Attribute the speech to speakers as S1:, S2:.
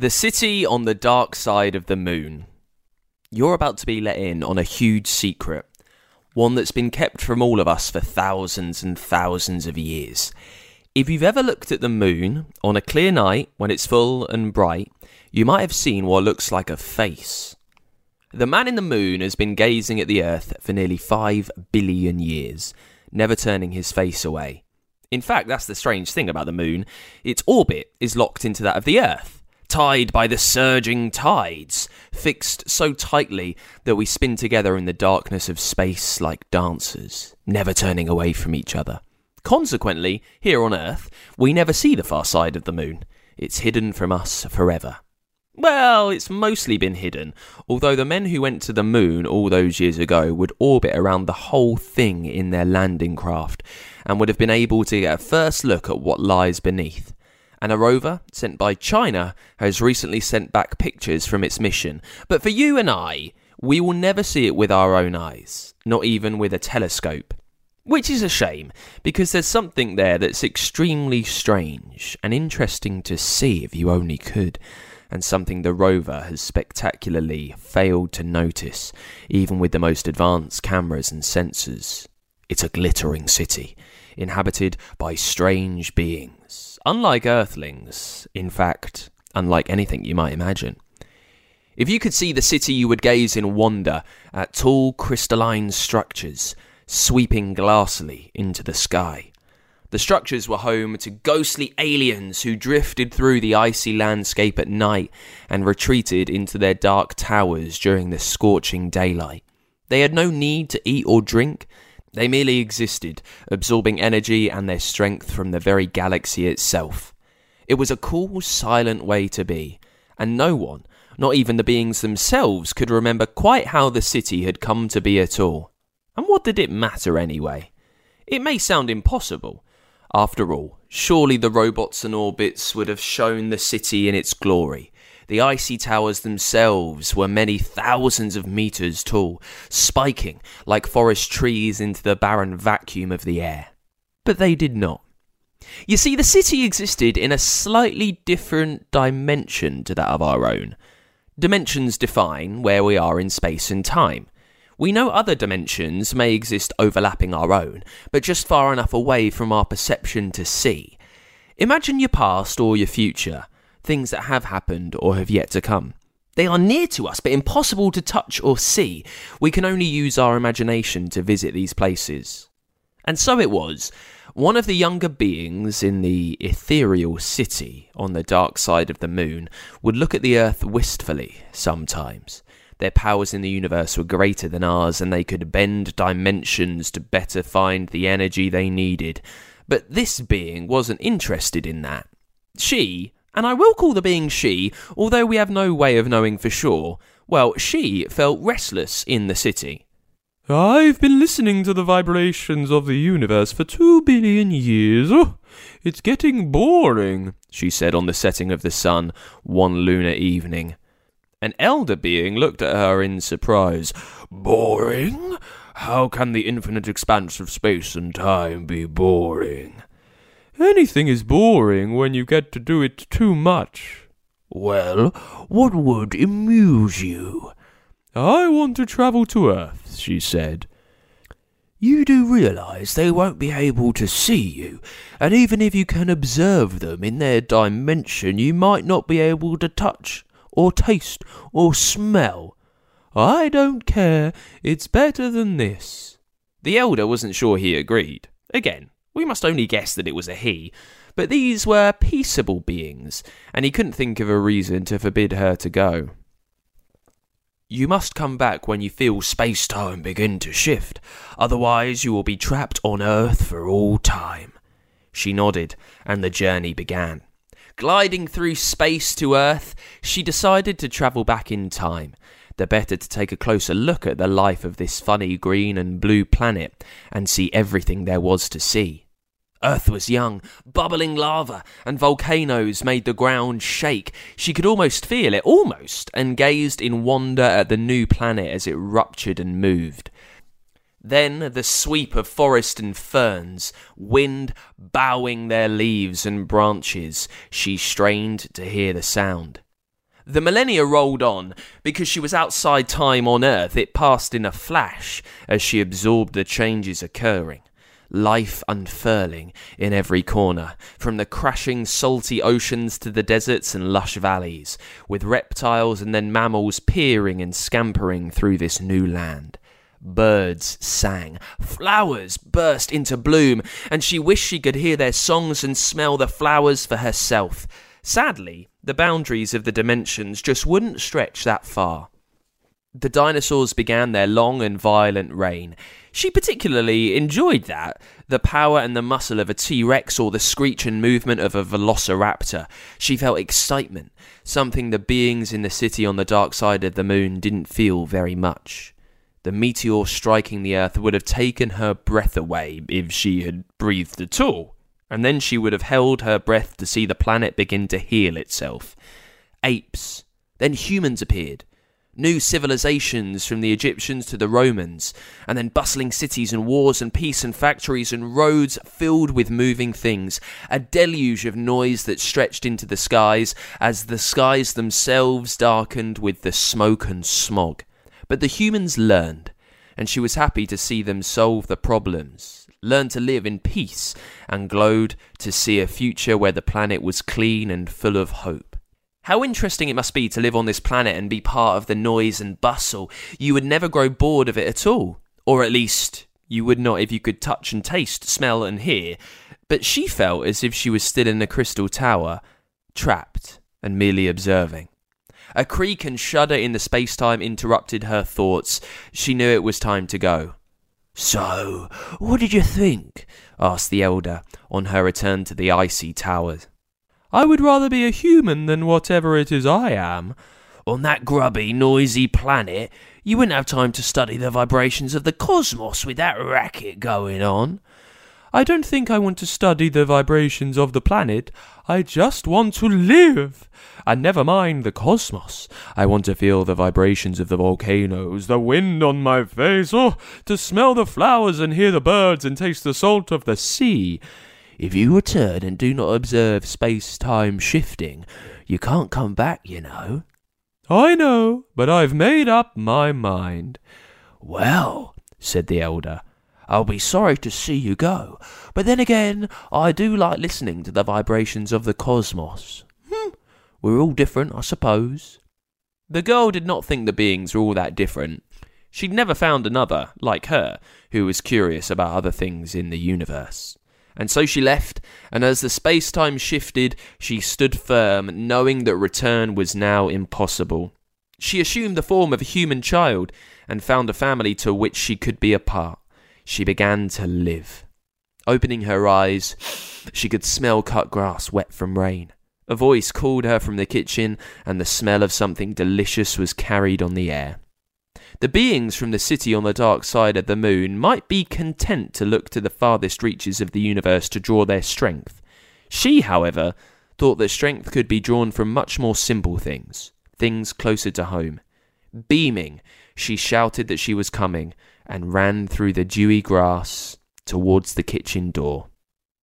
S1: The city on the dark side of the moon. You're about to be let in on a huge secret, one that's been kept from all of us for thousands and thousands of years. If you've ever looked at the moon on a clear night when it's full and bright, you might have seen what looks like a face. The man in the moon has been gazing at the Earth for nearly 5 billion years, never turning his face away. In fact, that's the strange thing about the moon. Its orbit is locked into that of the Earth, tied by the surging tides, fixed so tightly that we spin together in the darkness of space like dancers, never turning away from each other. Consequently, here on Earth, we never see the far side of the moon. It's hidden from us forever. Well, it's mostly been hidden, although the men who went to the moon all those years ago would orbit around the whole thing in their landing craft and would have been able to get a first look at what lies beneath. And a rover sent by China has recently sent back pictures from its mission. But for you and I, we will never see it with our own eyes, not even with a telescope. Which is a shame, because there's something there that's extremely strange and interesting to see if you only could and something the rover has spectacularly failed to notice, even with the most advanced cameras and sensors. It's a glittering city, inhabited by strange beings, unlike Earthlings, in fact, unlike anything you might imagine. If you could see the city, you would gaze in wonder at tall crystalline structures sweeping glassily into the sky. The structures were home to ghostly aliens who drifted through the icy landscape at night and retreated into their dark towers during the scorching daylight. They had no need to eat or drink, they merely existed, absorbing energy and their strength from the very galaxy itself. It was a cool, silent way to be, and no one, not even the beings themselves, could remember quite how the city had come to be at all. And what did it matter anyway? It may sound impossible, after all, surely the robots and orbits would have shown the city in its glory. The icy towers themselves were many thousands of meters tall, spiking like forest trees into the barren vacuum of the air. But they did not. You see, the city existed in a slightly different dimension to that of our own. Dimensions define where we are in space and time. We know other dimensions may exist overlapping our own, but just far enough away from our perception to see. Imagine your past or your future, things that have happened or have yet to come. They are near to us, but impossible to touch or see. We can only use our imagination to visit these places. And so it was. One of the younger beings in the ethereal city on the dark side of the moon would look at the earth wistfully sometimes. Their powers in the universe were greater than ours, and they could bend dimensions to better find the energy they needed. But this being wasn't interested in that. She, and I will call the being she, although we have no way of knowing for sure, well, she felt restless in the city.
S2: I've been listening to the vibrations of the universe for two billion years. Oh, it's getting boring, she said on the setting of the sun one lunar evening.
S1: An elder being looked at her in surprise.
S3: Boring? How can the infinite expanse of space and time be boring?
S2: Anything is boring when you get to do it too much.
S3: Well, what would amuse you?
S2: I want to travel to Earth, she said.
S3: You do realize they won't be able to see you, and even if you can observe them in their dimension, you might not be able to touch or taste or smell. I don't care. It's better than this.
S1: The elder wasn't sure he agreed. Again, we must only guess that it was a he, but these were peaceable beings, and he couldn't think of a reason to forbid her to go.
S3: You must come back when you feel space time begin to shift, otherwise, you will be trapped on Earth for all time.
S1: She nodded, and the journey began. Gliding through space to Earth, she decided to travel back in time, the better to take a closer look at the life of this funny green and blue planet and see everything there was to see. Earth was young, bubbling lava and volcanoes made the ground shake. She could almost feel it, almost, and gazed in wonder at the new planet as it ruptured and moved. Then the sweep of forest and ferns, wind bowing their leaves and branches, she strained to hear the sound. The millennia rolled on. Because she was outside time on Earth, it passed in a flash as she absorbed the changes occurring. Life unfurling in every corner, from the crashing salty oceans to the deserts and lush valleys, with reptiles and then mammals peering and scampering through this new land. Birds sang, flowers burst into bloom, and she wished she could hear their songs and smell the flowers for herself. Sadly, the boundaries of the dimensions just wouldn't stretch that far. The dinosaurs began their long and violent reign. She particularly enjoyed that the power and the muscle of a T Rex or the screech and movement of a velociraptor. She felt excitement, something the beings in the city on the dark side of the moon didn't feel very much. The meteor striking the earth would have taken her breath away if she had breathed at all, and then she would have held her breath to see the planet begin to heal itself. Apes, then humans appeared. New civilizations from the Egyptians to the Romans, and then bustling cities and wars and peace and factories and roads filled with moving things, a deluge of noise that stretched into the skies as the skies themselves darkened with the smoke and smog. But the humans learned, and she was happy to see them solve the problems, learn to live in peace, and glowed to see a future where the planet was clean and full of hope. How interesting it must be to live on this planet and be part of the noise and bustle. You would never grow bored of it at all. Or at least, you would not if you could touch and taste, smell and hear. But she felt as if she was still in the crystal tower, trapped and merely observing. A creak and shudder in the space time interrupted her thoughts. She knew it was time to go.
S3: So, what did you think? asked the elder on her return to the icy tower.
S2: I would rather be a human than whatever it is I am.
S3: On that grubby, noisy planet, you wouldn't have time to study the vibrations of the cosmos with that racket going on.
S2: I don't think I want to study the vibrations of the planet. I just want to live. And never mind the cosmos. I want to feel the vibrations of the volcanoes, the wind on my face, oh, to smell the flowers and hear the birds and taste the salt of the sea.
S3: If you return and do not observe space time shifting, you can't come back, you know.
S2: I know, but I've made up my mind.
S3: Well, said the elder, I'll be sorry to see you go, but then again, I do like listening to the vibrations of the cosmos. Hm, we're all different, I suppose.
S1: The girl did not think the beings were all that different. She'd never found another, like her, who was curious about other things in the universe. And so she left, and as the space time shifted, she stood firm, knowing that return was now impossible. She assumed the form of a human child, and found a family to which she could be a part she began to live. Opening her eyes, she could smell cut grass wet from rain. A voice called her from the kitchen, and the smell of something delicious was carried on the air. The beings from the city on the dark side of the moon might be content to look to the farthest reaches of the universe to draw their strength. She, however, thought that strength could be drawn from much more simple things, things closer to home. Beaming, she shouted that she was coming, and ran through the dewy grass towards the kitchen door.